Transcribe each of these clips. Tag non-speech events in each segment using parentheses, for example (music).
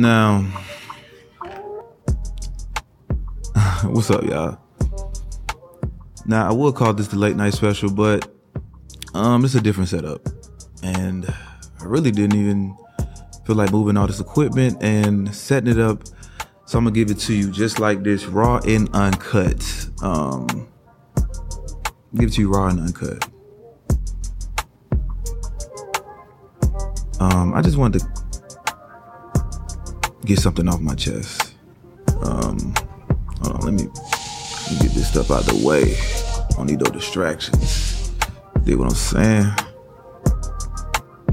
Now, (sighs) what's up, y'all? Now, I will call this the late night special, but um, it's a different setup, and I really didn't even feel like moving all this equipment and setting it up. So I'm gonna give it to you just like this, raw and uncut. Um, give it to you raw and uncut. Um, I just wanted to get something off my chest. Um, hold on, let me, let me get this stuff out of the way. I don't need no distractions. Dig what I'm saying?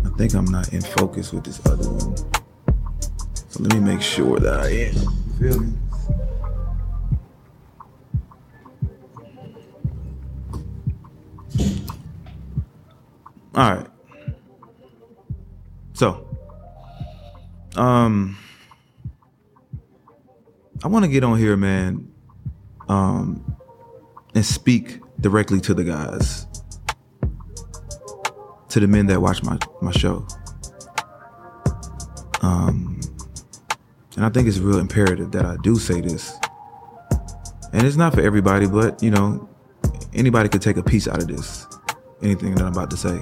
I think I'm not in focus with this other one. So let me make sure that I am. You feel me? All right. So, um, I want to get on here, man, um, and speak directly to the guys, to the men that watch my my show. Um, and I think it's real imperative that I do say this. And it's not for everybody, but you know, anybody could take a piece out of this. Anything that I'm about to say.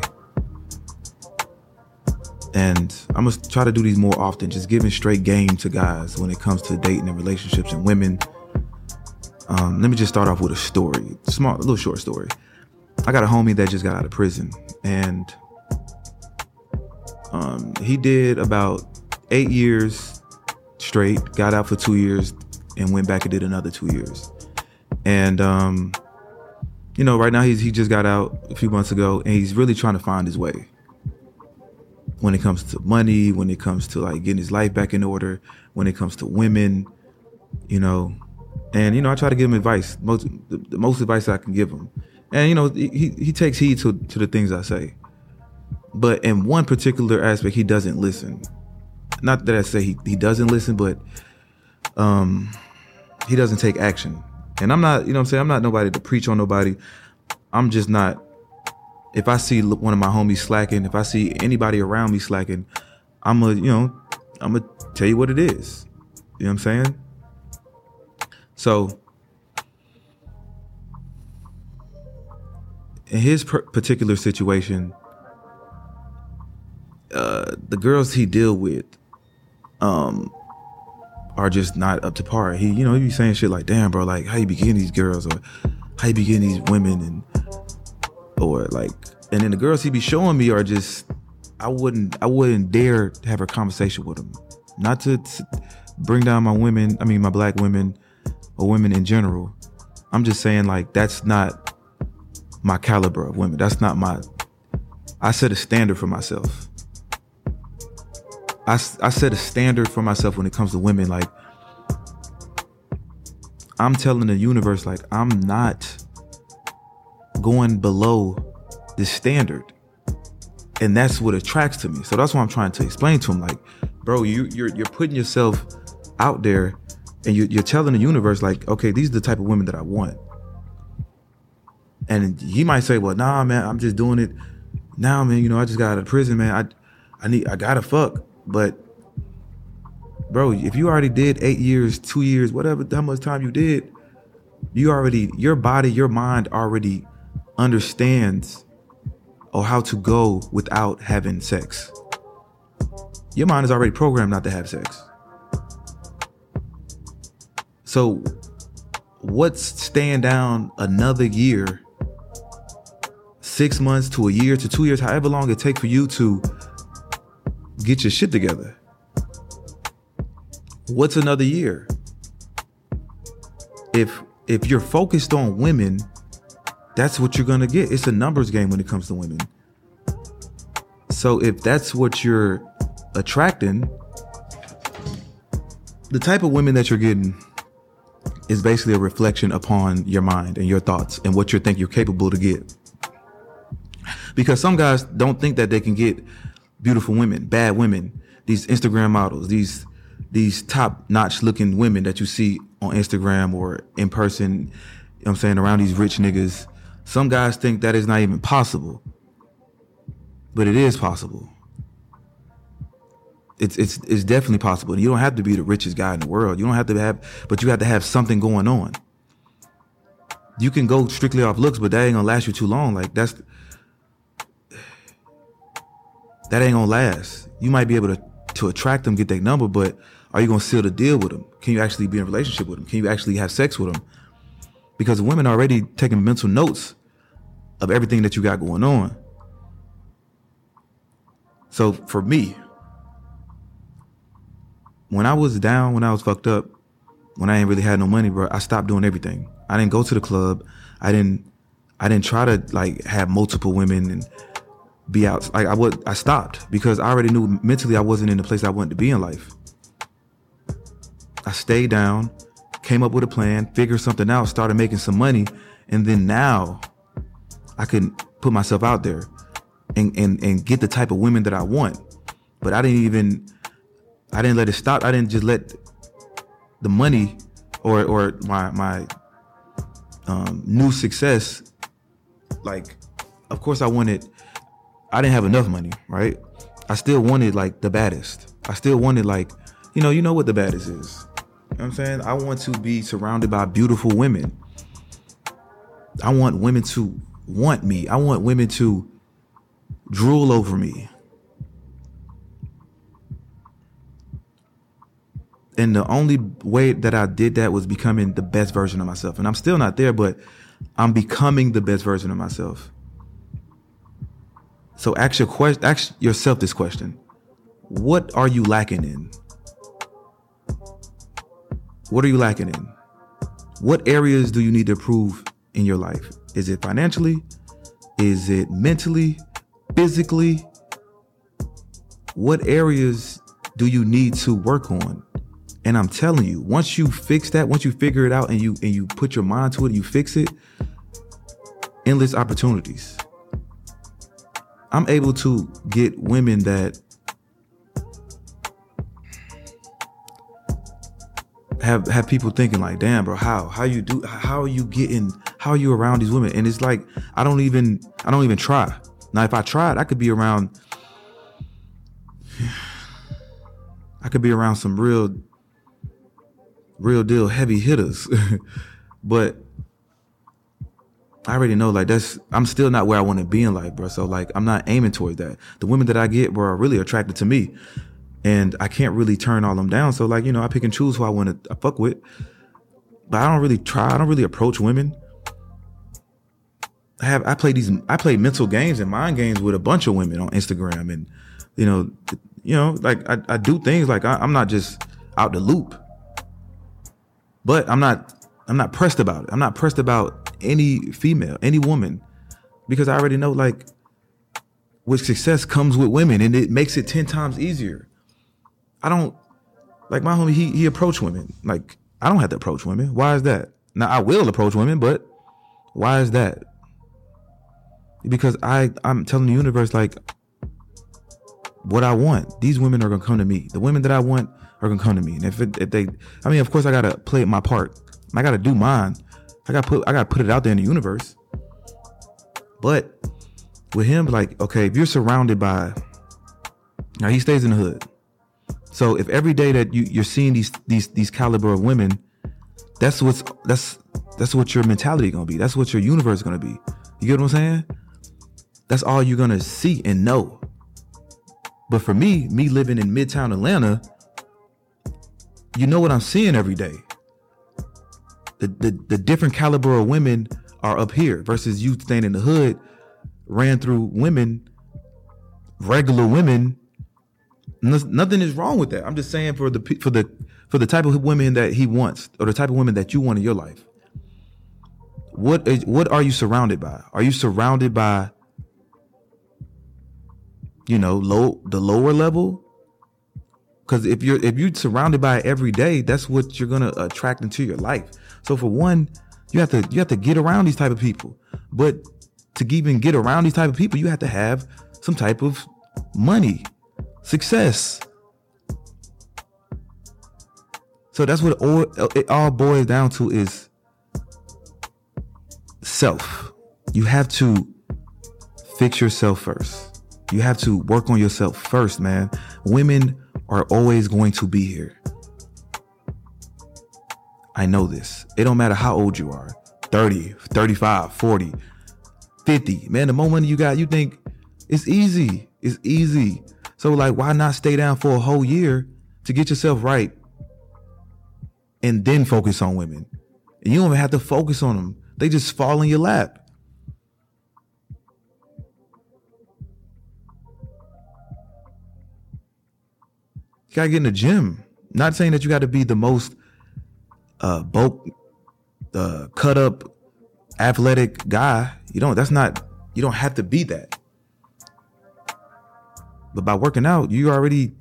And I'm gonna try to do these more often, just giving straight game to guys when it comes to dating and relationships and women. Um, let me just start off with a story, small, a little short story. I got a homie that just got out of prison, and um, he did about eight years straight, got out for two years, and went back and did another two years. And um, you know, right now he's he just got out a few months ago, and he's really trying to find his way when it comes to money, when it comes to like getting his life back in order, when it comes to women, you know. And you know, I try to give him advice, most the, most advice I can give him. And you know, he he takes heed to to the things I say. But in one particular aspect, he doesn't listen. Not that I say he, he doesn't listen, but um he doesn't take action. And I'm not, you know I'm saying? I'm not nobody to preach on nobody. I'm just not if I see one of my homies slacking, if I see anybody around me slacking, I'm a, you know, I'm gonna tell you what it is. You know what I'm saying? So, in his particular situation, uh, the girls he deal with, um, are just not up to par. He, you know, he be saying shit like, "Damn, bro, like how you be getting these girls, or how you be getting these women," and or like, and then the girls he be showing me are just, I wouldn't, I wouldn't dare have a conversation with them. Not to, to bring down my women, I mean my black women or women in general. I'm just saying like that's not my caliber of women. That's not my. I set a standard for myself. I, I set a standard for myself when it comes to women. Like, I'm telling the universe, like, I'm not going below the standard. And that's what attracts to me. So that's what I'm trying to explain to him. Like, bro, you, you're, you're putting yourself out there and you, you're telling the universe, like, okay, these are the type of women that I want. And he might say, well, nah, man, I'm just doing it. Now, man, you know, I just got out of prison, man. I, I need, I gotta fuck. But bro, if you already did eight years, two years, whatever, how much time you did, you already, your body, your mind already understands or how to go without having sex. Your mind is already programmed not to have sex. So, what's staying down another year, six months to a year to two years, however long it takes for you to get your shit together. What's another year? If if you're focused on women, that's what you're gonna get. It's a numbers game when it comes to women. So if that's what you're attracting, the type of women that you're getting is basically a reflection upon your mind and your thoughts and what you think you're capable to get. Because some guys don't think that they can get beautiful women, bad women, these Instagram models, these these top notch looking women that you see on Instagram or in person, you know what I'm saying, around these rich niggas. Some guys think that is not even possible. But it is possible. it's it's it's definitely possible. You don't have to be the richest guy in the world. You don't have to have, but you have to have something going on. You can go strictly off looks, but that ain't gonna last you too long. Like that's that ain't gonna last. You might be able to to attract them, get their number, but are you gonna seal the deal with them? Can you actually be in a relationship with them? Can you actually have sex with them? Because women are already taking mental notes of everything that you got going on. So for me, when I was down, when I was fucked up, when I ain't really had no money, bro, I stopped doing everything. I didn't go to the club. I didn't I didn't try to like have multiple women and be out. Like I would I stopped because I already knew mentally I wasn't in the place I wanted to be in life. I stayed down, came up with a plan, figured something out, started making some money, and then now I can put myself out there and and and get the type of women that I want. But I didn't even I didn't let it stop. I didn't just let the money or or my my um, new success. Like, of course, I wanted. I didn't have enough money, right? I still wanted like the baddest. I still wanted like, you know, you know what the baddest is. You know I'm saying? I want to be surrounded by beautiful women. I want women to want me. I want women to drool over me. and the only way that I did that was becoming the best version of myself. And I'm still not there, but I'm becoming the best version of myself. So ask your ask yourself this question: What are you lacking in? What are you lacking in? What areas do you need to improve in your life? Is it financially? Is it mentally? Physically? What areas do you need to work on? And I'm telling you, once you fix that, once you figure it out and you and you put your mind to it, you fix it, endless opportunities. I'm able to get women that have have people thinking like, damn, bro, how how you do how are you getting how are you around these women? And it's like I don't even I don't even try. Now if I tried, I could be around I could be around some real real deal heavy hitters. (laughs) but I already know like that's I'm still not where I want to be in life, bro. So like I'm not aiming towards that. The women that I get are really attracted to me. And I can't really turn all them down. So like, you know, I pick and choose who I want to fuck with. But I don't really try, I don't really approach women. I have I play these I play mental games and mind games with a bunch of women on Instagram and you know, you know, like I, I do things like I, I'm not just out the loop. But I'm not I'm not pressed about it. I'm not pressed about any female, any woman, because I already know like with success comes with women and it makes it 10 times easier. I don't like my homie, he he approach women. Like I don't have to approach women. Why is that? Now I will approach women, but why is that? Because I I'm telling the universe like what I want. These women are gonna come to me. The women that I want are gonna come to me. And if, it, if they, I mean, of course, I gotta play my part. I gotta do mine. I gotta put, I gotta put it out there in the universe. But with him, like, okay, if you're surrounded by, now he stays in the hood. So if every day that you you're seeing these these these caliber of women, that's what's that's that's what your mentality gonna be. That's what your universe gonna be. You get what I'm saying? That's all you're gonna see and know. But for me, me living in Midtown Atlanta, you know what I'm seeing every day. The, the the different caliber of women are up here versus you staying in the hood, ran through women, regular women. Nothing is wrong with that. I'm just saying for the for the for the type of women that he wants or the type of women that you want in your life. What is, what are you surrounded by? Are you surrounded by you know low the lower level because if you're if you're surrounded by it every day, that's what you're gonna attract into your life. So for one, you have to you have to get around these type of people. But to even get around these type of people, you have to have some type of money, success. So that's what all, it all boils down to is self. You have to fix yourself first. You have to work on yourself first, man. Women are always going to be here. I know this. It don't matter how old you are 30, 35, 40, 50. Man, the money you got, you think it's easy. It's easy. So, like, why not stay down for a whole year to get yourself right and then focus on women? And you don't even have to focus on them, they just fall in your lap. You gotta get in the gym. Not saying that you got to be the most uh bulk, uh, cut up, athletic guy. You don't. That's not. You don't have to be that. But by working out, you already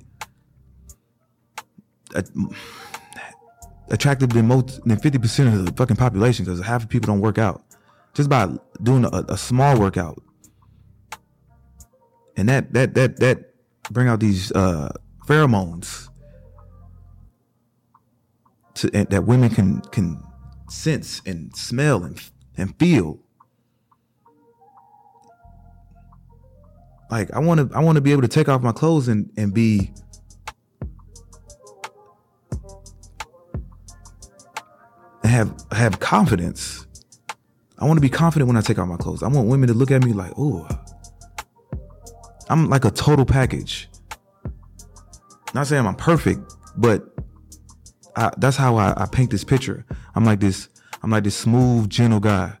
attractive than most than fifty percent of the fucking population because half of people don't work out. Just by doing a, a small workout, and that that that that bring out these uh pheromones to, that women can can sense and smell and and feel. Like I want to I want to be able to take off my clothes and and be have have confidence. I want to be confident when I take off my clothes. I want women to look at me like, "Oh, I'm like a total package." Not saying I'm perfect, but I, that's how I, I paint this picture. I'm like this. I'm like this smooth, gentle guy.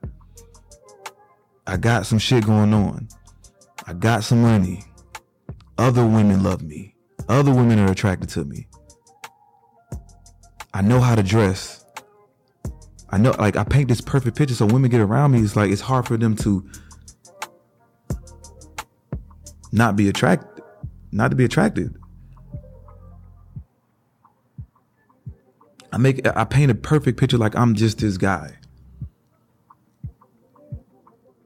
I got some shit going on. I got some money. Other women love me. Other women are attracted to me. I know how to dress. I know, like, I paint this perfect picture so women get around me. It's like it's hard for them to not be attracted, not to be attracted. I make I paint a perfect picture like I'm just this guy.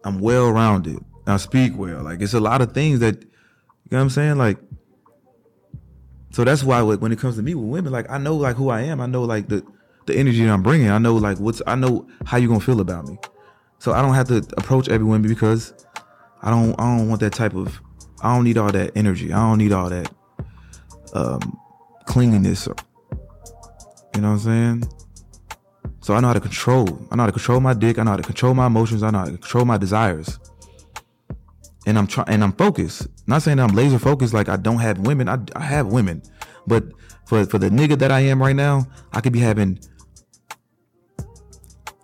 I'm well rounded. I speak well. Like it's a lot of things that you know what I'm saying? Like so that's why when it comes to me with women, like I know like who I am. I know like the the energy that I'm bringing. I know like what's I know how you gonna feel about me. So I don't have to approach every woman because I don't I don't want that type of I don't need all that energy. I don't need all that um clinginess or you know what I'm saying? So I know how to control. I know how to control my dick. I know how to control my emotions. I know how to control my desires. And I'm trying and I'm focused. Not saying I'm laser focused like I don't have women. I, I have women. But for for the nigga that I am right now, I could be having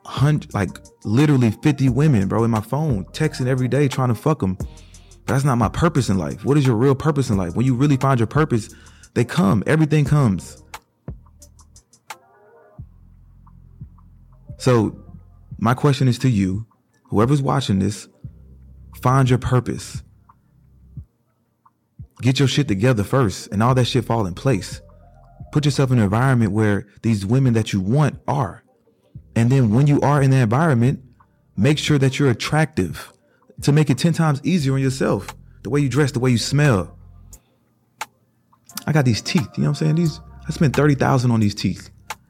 hundred like literally 50 women, bro, in my phone, texting every day trying to fuck them. That's not my purpose in life. What is your real purpose in life? When you really find your purpose, they come. Everything comes. So, my question is to you, whoever's watching this, find your purpose. Get your shit together first and all that shit fall in place. Put yourself in an environment where these women that you want are. And then when you are in that environment, make sure that you're attractive to make it 10 times easier on yourself. The way you dress, the way you smell. I got these teeth, you know what I'm saying? These I spent 30,000 on these teeth.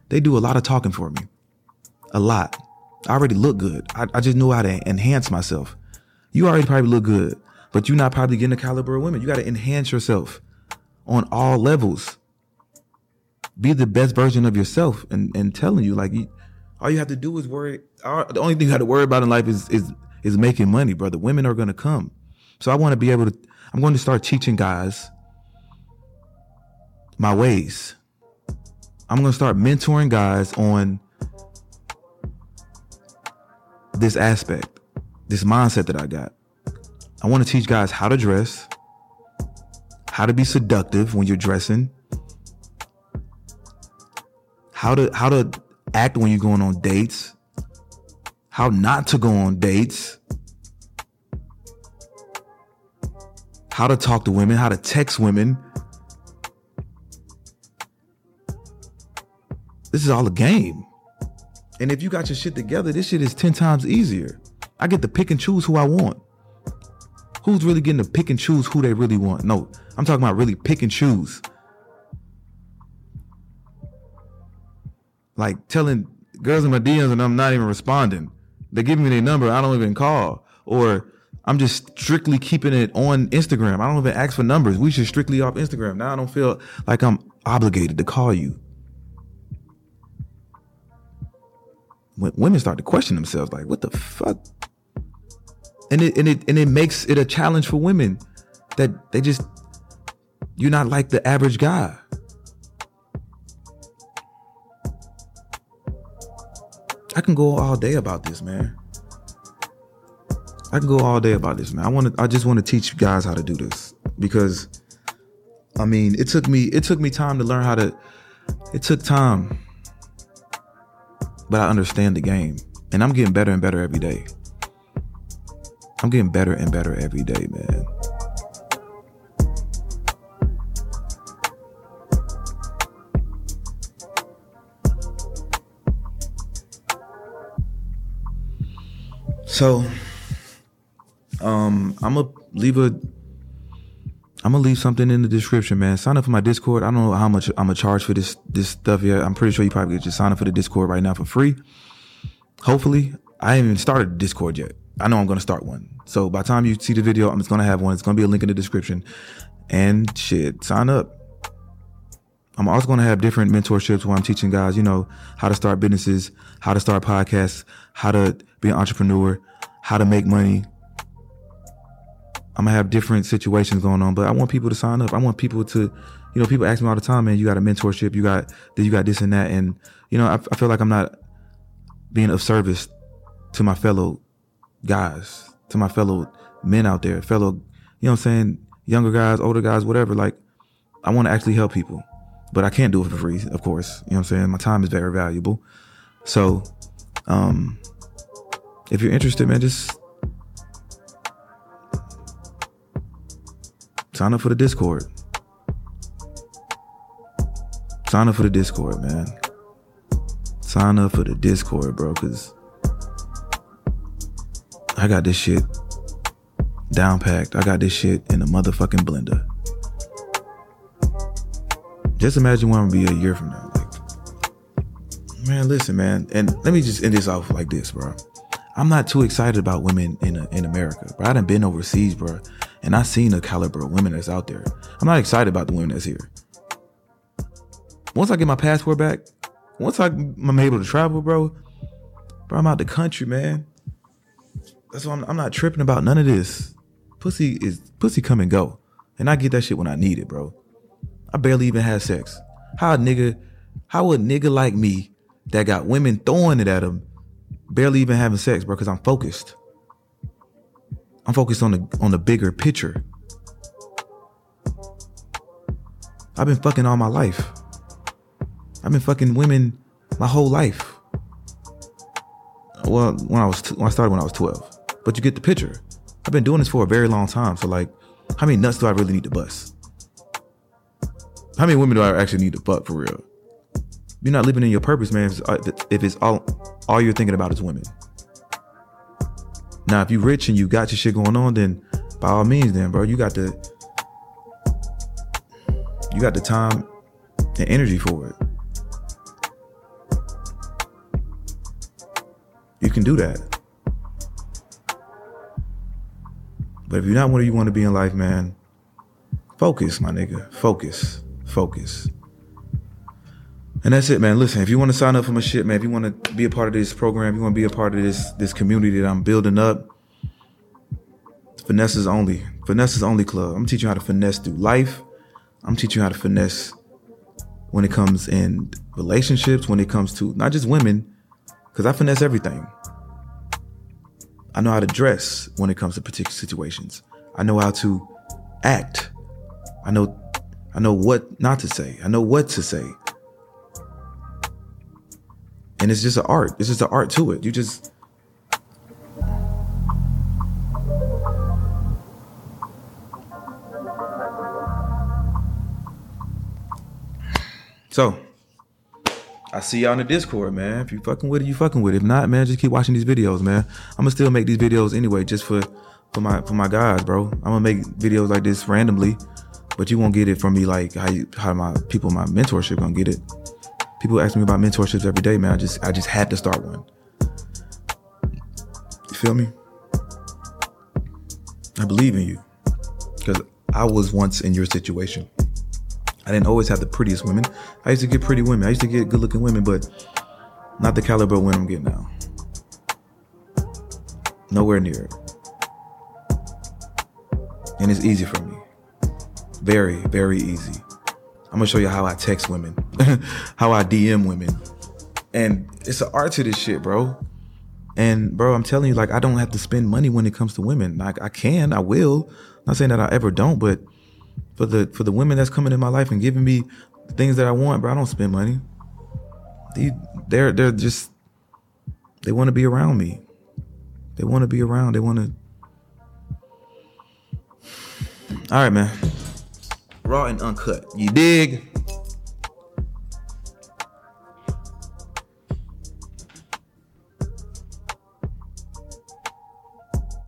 They do a lot of talking for me a lot. I already look good. I, I just know how to enhance myself. You already probably look good, but you're not probably getting the caliber of women. You got to enhance yourself on all levels. Be the best version of yourself, and and telling you like all you have to do is worry. All, the only thing you got to worry about in life is is is making money, brother. Women are gonna come, so I want to be able to. I'm going to start teaching guys my ways. I'm going to start mentoring guys on this aspect, this mindset that I got. I want to teach guys how to dress, how to be seductive when you're dressing, how to how to act when you're going on dates, how not to go on dates, how to talk to women, how to text women. This is all a game. And if you got your shit together, this shit is 10 times easier. I get to pick and choose who I want. Who's really getting to pick and choose who they really want? No, I'm talking about really pick and choose. Like telling girls in my DMs and I'm not even responding. They give me their number, I don't even call. Or I'm just strictly keeping it on Instagram. I don't even ask for numbers. We should strictly off Instagram. Now I don't feel like I'm obligated to call you. Women start to question themselves, like, what the fuck? And it and it and it makes it a challenge for women that they just you're not like the average guy. I can go all day about this, man. I can go all day about this, man. I want to. I just want to teach you guys how to do this because, I mean, it took me. It took me time to learn how to. It took time, but I understand the game, and I'm getting better and better every day. I'm getting better and better every day, man. So um, I'm gonna leave a. I'm gonna leave something in the description, man. Sign up for my Discord. I don't know how much I'm gonna charge for this this stuff yet. I'm pretty sure you probably just sign up for the Discord right now for free. Hopefully, I haven't even started Discord yet. I know I'm gonna start one. So by the time you see the video, I'm just gonna have one. It's gonna be a link in the description. And shit, sign up. I'm also gonna have different mentorships where I'm teaching guys, you know, how to start businesses, how to start podcasts, how to be an entrepreneur, how to make money, I'm gonna have different situations going on, but I want people to sign up. I want people to, you know, people ask me all the time, man, you got a mentorship, you got, that, you got this and that. And, you know, I, I feel like I'm not being of service to my fellow guys, to my fellow men out there, fellow, you know I'm saying? Younger guys, older guys, whatever. Like, I want to actually help people, but I can't do it for free, of course. You know I'm saying? My time is very valuable. So, um, if you're interested, man, just Sign up for the Discord. Sign up for the Discord, man. Sign up for the Discord, bro, because I got this shit down packed. I got this shit in a motherfucking blender. Just imagine where I'm gonna be a year from now. Like, man, listen, man, and let me just end this off like this, bro. I'm not too excited about women in in America, but I done been overseas, bro and I seen the caliber of women that's out there. I'm not excited about the women that's here. Once I get my passport back, once I, am able to travel, bro, bro, I'm out the country, man. That's why I'm, I'm not tripping about none of this. Pussy is pussy come and go, and I get that shit when I need it, bro. I barely even had sex. How a nigga, how a nigga like me that got women throwing it at him, barely even having sex, bro? Because I'm focused. I'm focused on the on the bigger picture. I've been fucking all my life. I've been fucking women my whole life. Well, when I was t- when I started when I was 12. But you get the picture. I've been doing this for a very long time. So like, how many nuts do I really need to bust? How many women do I actually need to fuck for real? You're not living in your purpose, man. If it's all all you're thinking about is women. Now, if you rich and you got your shit going on, then by all means, then bro, you got the you got the time and energy for it. You can do that. But if you're not where you want to be in life, man, focus, my nigga. Focus. Focus. And that's it, man. Listen, if you want to sign up for my shit, man, if you want to be a part of this program, you want to be a part of this this community that I'm building up, Finessers only. Finessers only club. I'm teaching you how to finesse through life. I'm teaching you how to finesse when it comes in relationships, when it comes to not just women, because I finesse everything. I know how to dress when it comes to particular situations. I know how to act. I know I know what not to say. I know what to say. And it's just an art. It's just an art to it. You just So I see y'all in the Discord, man. If you fucking with it, you fucking with it. If not, man, just keep watching these videos, man. I'm gonna still make these videos anyway, just for for my for my guys, bro. I'm gonna make videos like this randomly, but you won't get it from me like how you how my people my mentorship gonna get it. People ask me about mentorships every day, man. I just I just had to start one. You feel me? I believe in you because I was once in your situation. I didn't always have the prettiest women. I used to get pretty women. I used to get good looking women, but not the caliber of women I'm getting now. Nowhere near it. And it's easy for me. Very, very easy. I'm gonna show you how I text women, (laughs) how I DM women. And it's an art to this shit, bro. And bro, I'm telling you, like, I don't have to spend money when it comes to women. Like, I can, I will. I'm not saying that I ever don't, but for the for the women that's coming in my life and giving me the things that I want, bro, I don't spend money. They, they're they're just they want to be around me. They want to be around. They want to. All right, man. Raw and uncut. You dig?